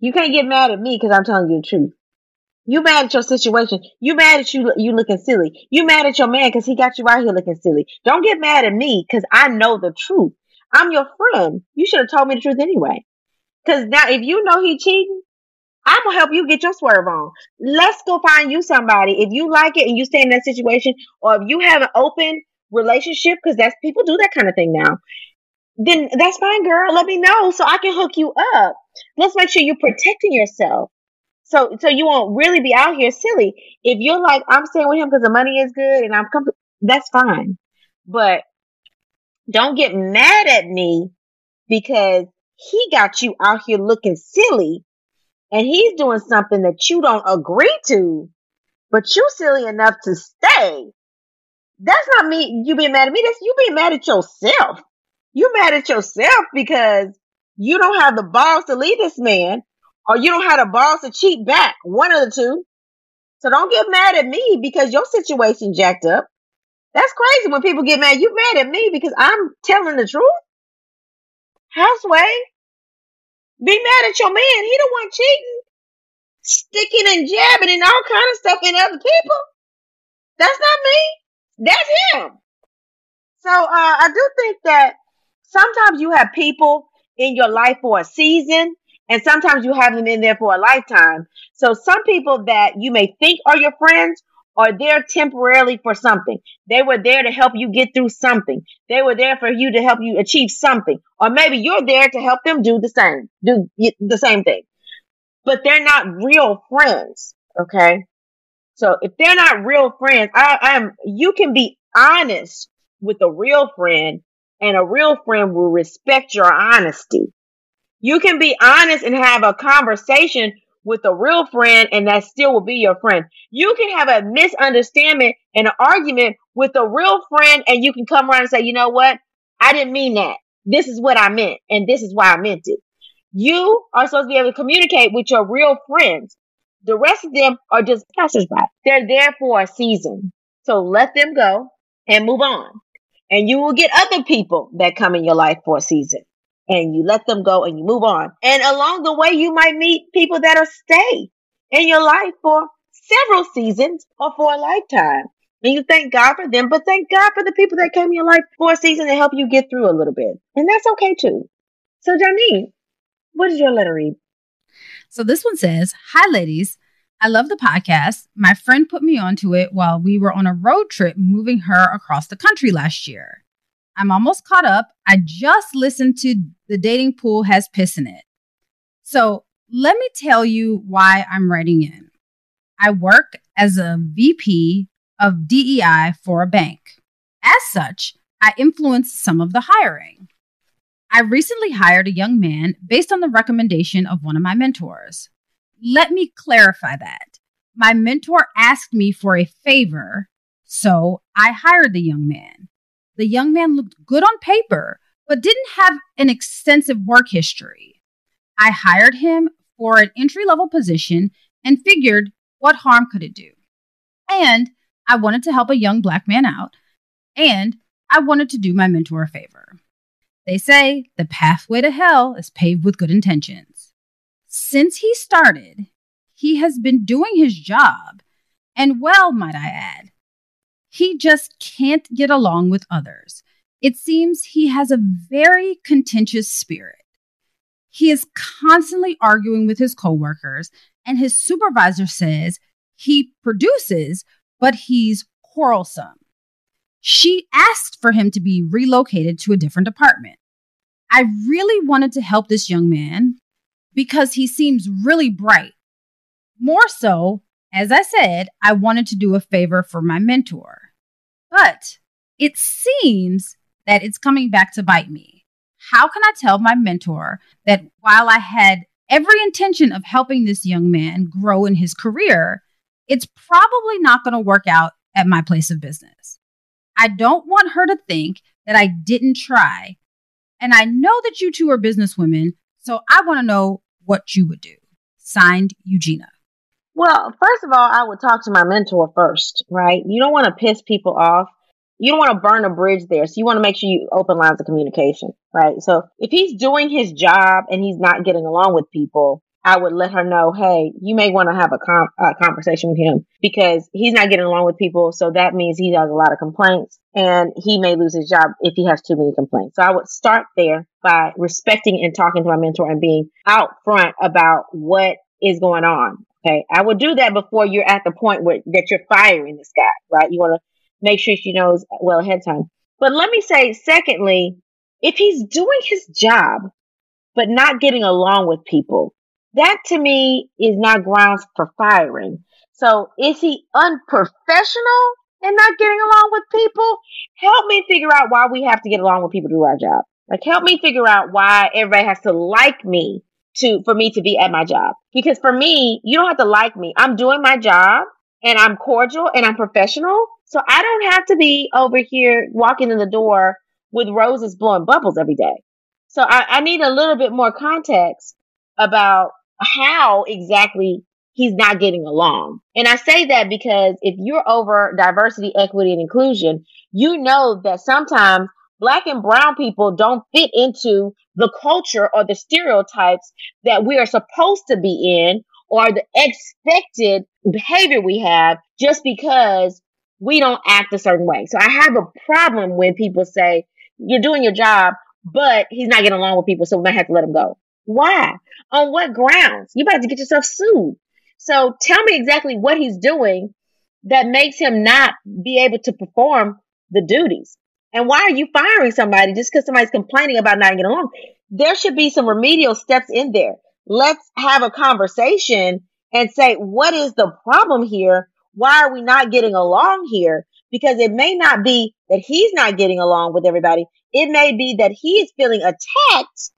You can't get mad at me because I'm telling you the truth. You mad at your situation. You mad at you you looking silly. You mad at your man because he got you out here looking silly. Don't get mad at me because I know the truth. I'm your friend. You should have told me the truth anyway. Because now, if you know he cheating, I'm gonna help you get your swerve on. Let's go find you somebody. If you like it and you stay in that situation, or if you have an open relationship, because that's people do that kind of thing now. Then that's fine, girl. Let me know so I can hook you up. Let's make sure you're protecting yourself. So, so you won't really be out here silly. If you're like, I'm staying with him because the money is good and I'm comfortable, that's fine. But don't get mad at me because he got you out here looking silly and he's doing something that you don't agree to, but you silly enough to stay. That's not me. You being mad at me. That's you being mad at yourself. You mad at yourself because you don't have the balls to leave this man or you don't have the balls to cheat back. One of the two. So don't get mad at me because your situation jacked up. That's crazy when people get mad. You mad at me because I'm telling the truth? Houseway, be mad at your man. He the one cheating, sticking and jabbing and all kind of stuff in other people. That's not me. That's him. So uh, I do think that sometimes you have people in your life for a season and sometimes you have them in there for a lifetime. So some people that you may think are your friends are there temporarily for something. They were there to help you get through something. They were there for you to help you achieve something. Or maybe you're there to help them do the same, do the same thing. But they're not real friends. Okay. So if they're not real friends, I, I'm, you can be honest with a real friend and a real friend will respect your honesty. You can be honest and have a conversation with a real friend and that still will be your friend. You can have a misunderstanding and an argument with a real friend and you can come around and say, you know what? I didn't mean that. This is what I meant and this is why I meant it. You are supposed to be able to communicate with your real friends. The rest of them are just passersby. They're there for a season. So let them go and move on. And you will get other people that come in your life for a season and you let them go and you move on. And along the way, you might meet people that'll stay in your life for several seasons or for a lifetime. And you thank God for them, but thank God for the people that came in your life for a season to help you get through a little bit. And that's okay too. So, Janine, what does your letter read? So, this one says Hi, ladies. I love the podcast. My friend put me onto it while we were on a road trip moving her across the country last year. I'm almost caught up. I just listened to The Dating Pool Has Piss in It. So let me tell you why I'm writing in. I work as a VP of DEI for a bank. As such, I influence some of the hiring. I recently hired a young man based on the recommendation of one of my mentors. Let me clarify that. My mentor asked me for a favor, so I hired the young man. The young man looked good on paper, but didn't have an extensive work history. I hired him for an entry level position and figured what harm could it do? And I wanted to help a young black man out, and I wanted to do my mentor a favor. They say the pathway to hell is paved with good intentions. Since he started, he has been doing his job, and well, might I add, he just can't get along with others. It seems he has a very contentious spirit. He is constantly arguing with his coworkers, and his supervisor says he produces, but he's quarrelsome. she asked for him to be relocated to a different department. I really wanted to help this young man because he seems really bright. More so, as I said, I wanted to do a favor for my mentor. But it seems that it's coming back to bite me. How can I tell my mentor that while I had every intention of helping this young man grow in his career, it's probably not going to work out at my place of business? I don't want her to think that I didn't try. And I know that you two are businesswomen, so I want to know what you would do. Signed, Eugenia. Well, first of all, I would talk to my mentor first, right? You don't want to piss people off. You don't want to burn a bridge there. So you want to make sure you open lines of communication, right? So if he's doing his job and he's not getting along with people, I would let her know, hey, you may want to have a, com- a conversation with him because he's not getting along with people. So that means he has a lot of complaints and he may lose his job if he has too many complaints. So I would start there by respecting and talking to my mentor and being out front about what is going on. Okay. I would do that before you're at the point where that you're firing this guy, right? You want to make sure she knows well ahead of time. But let me say, secondly, if he's doing his job, but not getting along with people, that to me is not grounds for firing. So is he unprofessional and not getting along with people? Help me figure out why we have to get along with people to do our job. Like help me figure out why everybody has to like me to for me to be at my job. Because for me, you don't have to like me. I'm doing my job and I'm cordial and I'm professional. So I don't have to be over here walking in the door with roses blowing bubbles every day. So I, I need a little bit more context about how exactly he's not getting along. And I say that because if you're over diversity, equity, and inclusion, you know that sometimes black and brown people don't fit into the culture or the stereotypes that we are supposed to be in or the expected behavior we have just because we don't act a certain way. So I have a problem when people say, you're doing your job, but he's not getting along with people, so we might have to let him go. Why? On what grounds? You about to get yourself sued. So tell me exactly what he's doing that makes him not be able to perform the duties. And why are you firing somebody just because somebody's complaining about not getting along? There should be some remedial steps in there. Let's have a conversation and say, what is the problem here? Why are we not getting along here? Because it may not be that he's not getting along with everybody. It may be that he is feeling attacked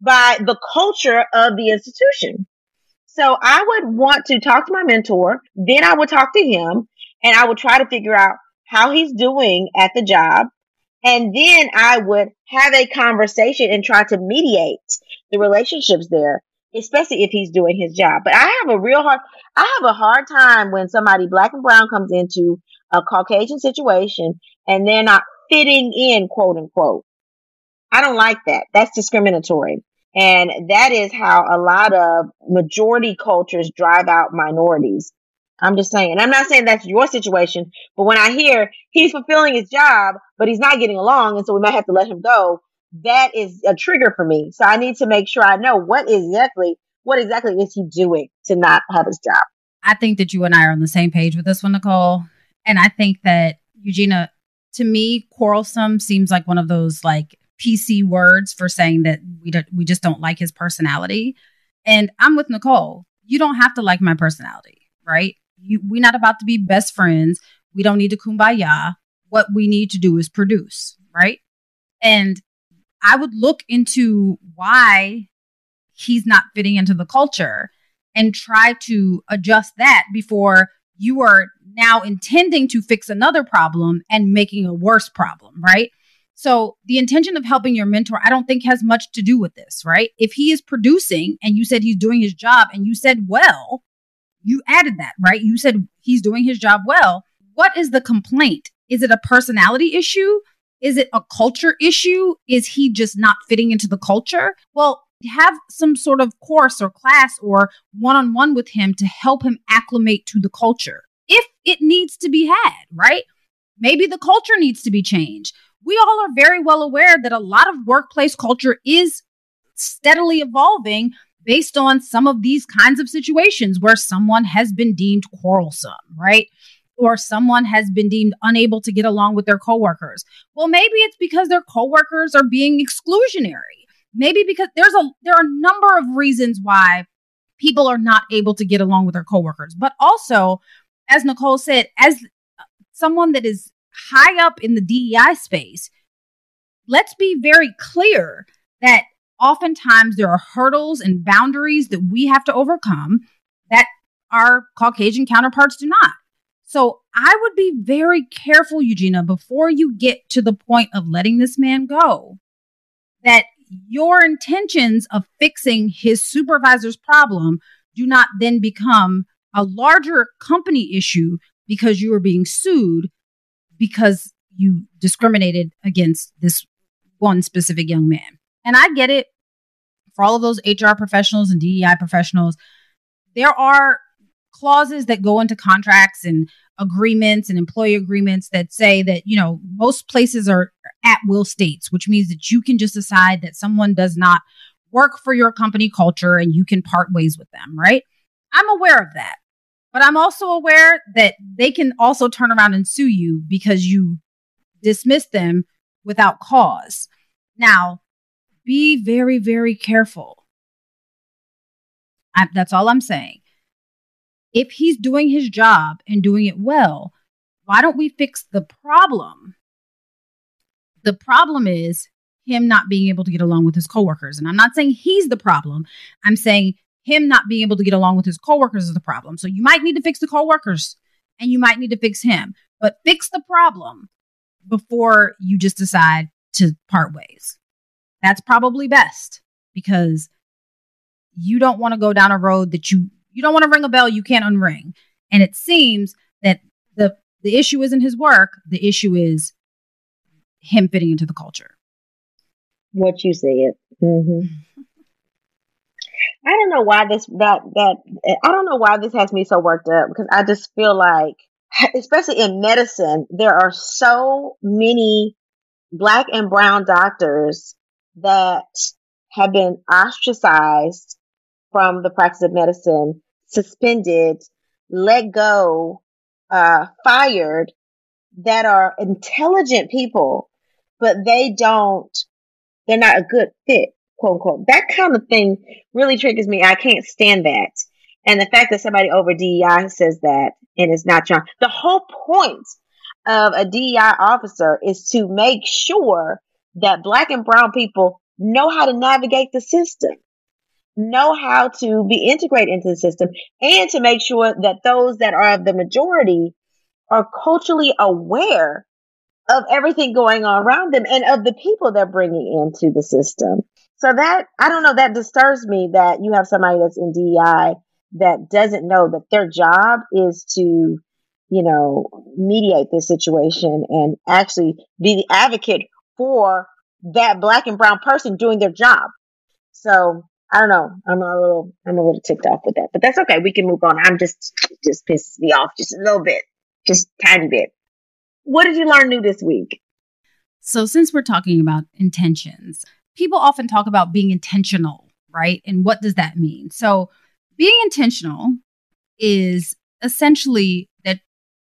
by the culture of the institution. So I would want to talk to my mentor. Then I would talk to him and I would try to figure out how he's doing at the job. And then I would have a conversation and try to mediate the relationships there, especially if he's doing his job. But I have a real hard, I have a hard time when somebody black and brown comes into a Caucasian situation and they're not fitting in, quote unquote. I don't like that. That's discriminatory. And that is how a lot of majority cultures drive out minorities. I'm just saying. I'm not saying that's your situation, but when I hear he's fulfilling his job, but he's not getting along, and so we might have to let him go, that is a trigger for me. So I need to make sure I know what exactly what exactly is he doing to not have his job. I think that you and I are on the same page with this one, Nicole. And I think that Eugenia, to me, quarrelsome seems like one of those like PC words for saying that we don't, we just don't like his personality. And I'm with Nicole. You don't have to like my personality, right? You, we're not about to be best friends. We don't need to kumbaya. What we need to do is produce, right? And I would look into why he's not fitting into the culture and try to adjust that before you are now intending to fix another problem and making a worse problem, right? So the intention of helping your mentor, I don't think has much to do with this, right? If he is producing and you said he's doing his job and you said, well, you added that, right? You said he's doing his job well. What is the complaint? Is it a personality issue? Is it a culture issue? Is he just not fitting into the culture? Well, have some sort of course or class or one on one with him to help him acclimate to the culture if it needs to be had, right? Maybe the culture needs to be changed we all are very well aware that a lot of workplace culture is steadily evolving based on some of these kinds of situations where someone has been deemed quarrelsome, right? Or someone has been deemed unable to get along with their coworkers. Well, maybe it's because their coworkers are being exclusionary. Maybe because there's a there are a number of reasons why people are not able to get along with their coworkers. But also, as Nicole said, as uh, someone that is high up in the DEI space, let's be very clear that oftentimes there are hurdles and boundaries that we have to overcome that our Caucasian counterparts do not. So I would be very careful, Eugenia, before you get to the point of letting this man go, that your intentions of fixing his supervisor's problem do not then become a larger company issue because you are being sued because you discriminated against this one specific young man. And I get it for all of those HR professionals and DEI professionals. There are clauses that go into contracts and agreements and employee agreements that say that, you know, most places are at will states, which means that you can just decide that someone does not work for your company culture and you can part ways with them, right? I'm aware of that. But I'm also aware that they can also turn around and sue you because you dismiss them without cause. Now, be very, very careful. I, that's all I'm saying if he's doing his job and doing it well, why don't we fix the problem? The problem is him not being able to get along with his coworkers. And I'm not saying he's the problem. I'm saying him not being able to get along with his coworkers is the problem. So you might need to fix the coworkers and you might need to fix him, but fix the problem before you just decide to part ways. That's probably best because you don't want to go down a road that you you don't want to ring a bell you can't unring. And it seems that the the issue isn't his work, the issue is him fitting into the culture. What you said. Mm-hmm. I don't know why this that that I don't know why this has me so worked up because I just feel like especially in medicine there are so many black and brown doctors that have been ostracized from the practice of medicine suspended, let go, uh, fired that are intelligent people, but they don't, they're not a good fit, quote unquote. That kind of thing really triggers me. I can't stand that. And the fact that somebody over DEI says that and it's not trying, the whole point of a DEI officer is to make sure that black and brown people know how to navigate the system know how to be integrated into the system and to make sure that those that are of the majority are culturally aware of everything going on around them and of the people they're bringing into the system. So that, I don't know, that disturbs me that you have somebody that's in DEI that doesn't know that their job is to, you know, mediate this situation and actually be the advocate for that black and brown person doing their job. So I don't know. I'm a little I'm a little ticked off with that, but that's okay. We can move on. I'm just just pisses me off just a little bit, just tiny bit. What did you learn new this week? So since we're talking about intentions, people often talk about being intentional, right? And what does that mean? So being intentional is essentially that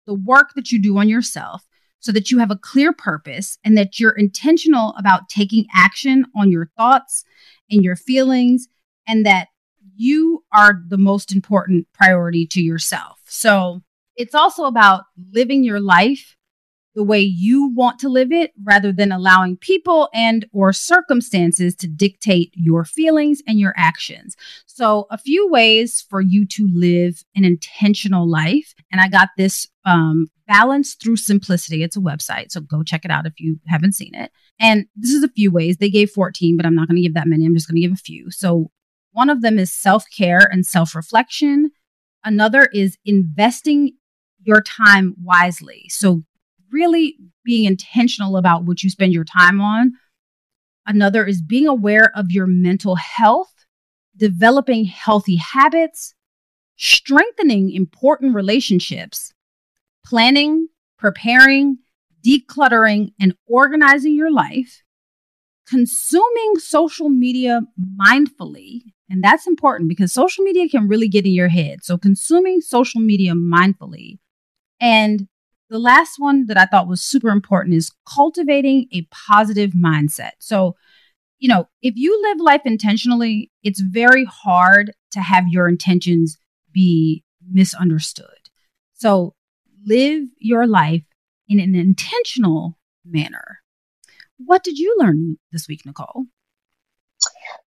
the work that you do on yourself so that you have a clear purpose and that you're intentional about taking action on your thoughts and your feelings and that you are the most important priority to yourself. So it's also about living your life the way you want to live it rather than allowing people and or circumstances to dictate your feelings and your actions. So a few ways for you to live an intentional life and I got this um balance through simplicity. It's a website, so go check it out if you haven't seen it. And this is a few ways. They gave 14, but I'm not going to give that many. I'm just going to give a few. So one of them is self care and self reflection. Another is investing your time wisely. So, really being intentional about what you spend your time on. Another is being aware of your mental health, developing healthy habits, strengthening important relationships, planning, preparing, decluttering, and organizing your life, consuming social media mindfully. And that's important because social media can really get in your head. So, consuming social media mindfully And the last one that I thought was super important is cultivating a positive mindset. So, you know, if you live life intentionally, it's very hard to have your intentions be misunderstood. So, live your life in an intentional manner. What did you learn this week, Nicole?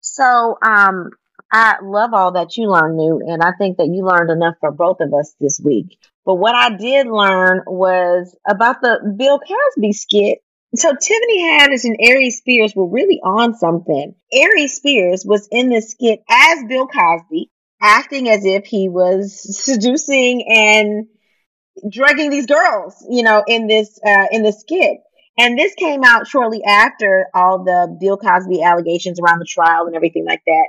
So, um, I love all that you learned new, and I think that you learned enough for both of us this week. But what I did learn was about the Bill Cosby skit. So Tiffany Haddish and Aries Spears were really on something. Aries Spears was in this skit as Bill Cosby, acting as if he was seducing and drugging these girls, you know, in this uh, in the skit. And this came out shortly after all the Bill Cosby allegations around the trial and everything like that.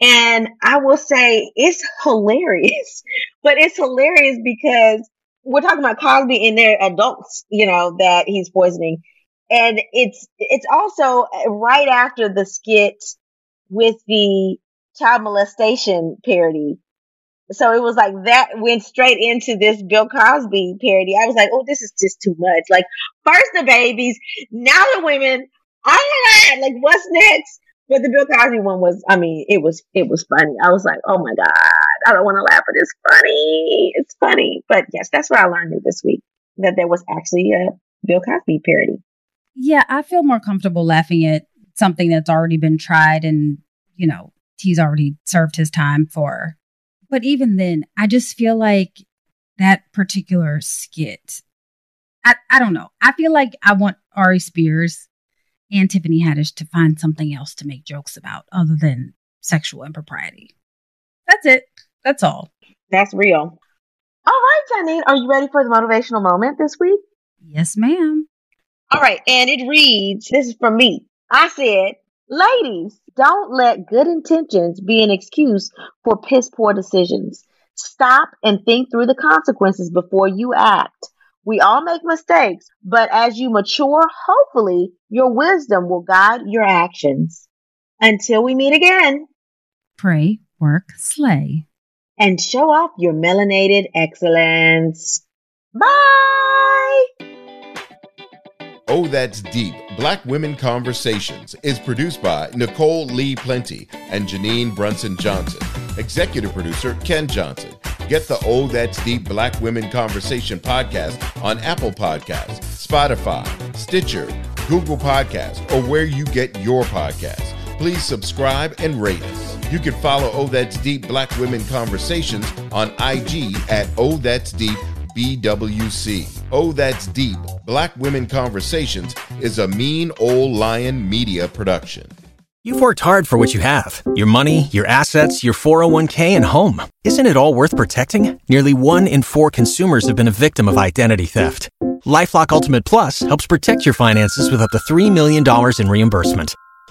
And I will say it's hilarious, but it's hilarious because we're talking about Cosby and they're adults, you know, that he's poisoning. And it's, it's also right after the skit with the child molestation parody. So it was like that went straight into this Bill Cosby parody. I was like, oh, this is just too much. Like, first the babies, now the women. Oh like, what's next? But the Bill Cosby one was, I mean, it was, it was funny. I was like, oh my God, I don't want to laugh, but it's funny. It's funny. But yes, that's what I learned new this week that there was actually a Bill Cosby parody. Yeah, I feel more comfortable laughing at something that's already been tried and, you know, he's already served his time for. But even then, I just feel like that particular skit, I, I don't know. I feel like I want Aries Spears and Tiffany Haddish to find something else to make jokes about other than sexual impropriety. That's it. That's all. That's real. All right, Janine, are you ready for the motivational moment this week? Yes, ma'am. All right, and it reads this is from me. I said, Ladies, don't let good intentions be an excuse for piss poor decisions. Stop and think through the consequences before you act. We all make mistakes, but as you mature, hopefully your wisdom will guide your actions. Until we meet again, pray, work, slay, and show off your melanated excellence. Bye! Oh, That's Deep Black Women Conversations is produced by Nicole Lee Plenty and Janine Brunson Johnson. Executive producer Ken Johnson. Get the Oh That's Deep Black Women Conversation podcast on Apple Podcasts, Spotify, Stitcher, Google Podcasts, or where you get your podcasts. Please subscribe and rate us. You can follow Oh That's Deep Black Women Conversations on IG at Oh That's Deep BWC. Oh That's Deep Black Women Conversations is a mean old lion media production. You've worked hard for what you have your money, your assets, your 401k, and home. Isn't it all worth protecting? Nearly one in four consumers have been a victim of identity theft. Lifelock Ultimate Plus helps protect your finances with up to $3 million in reimbursement.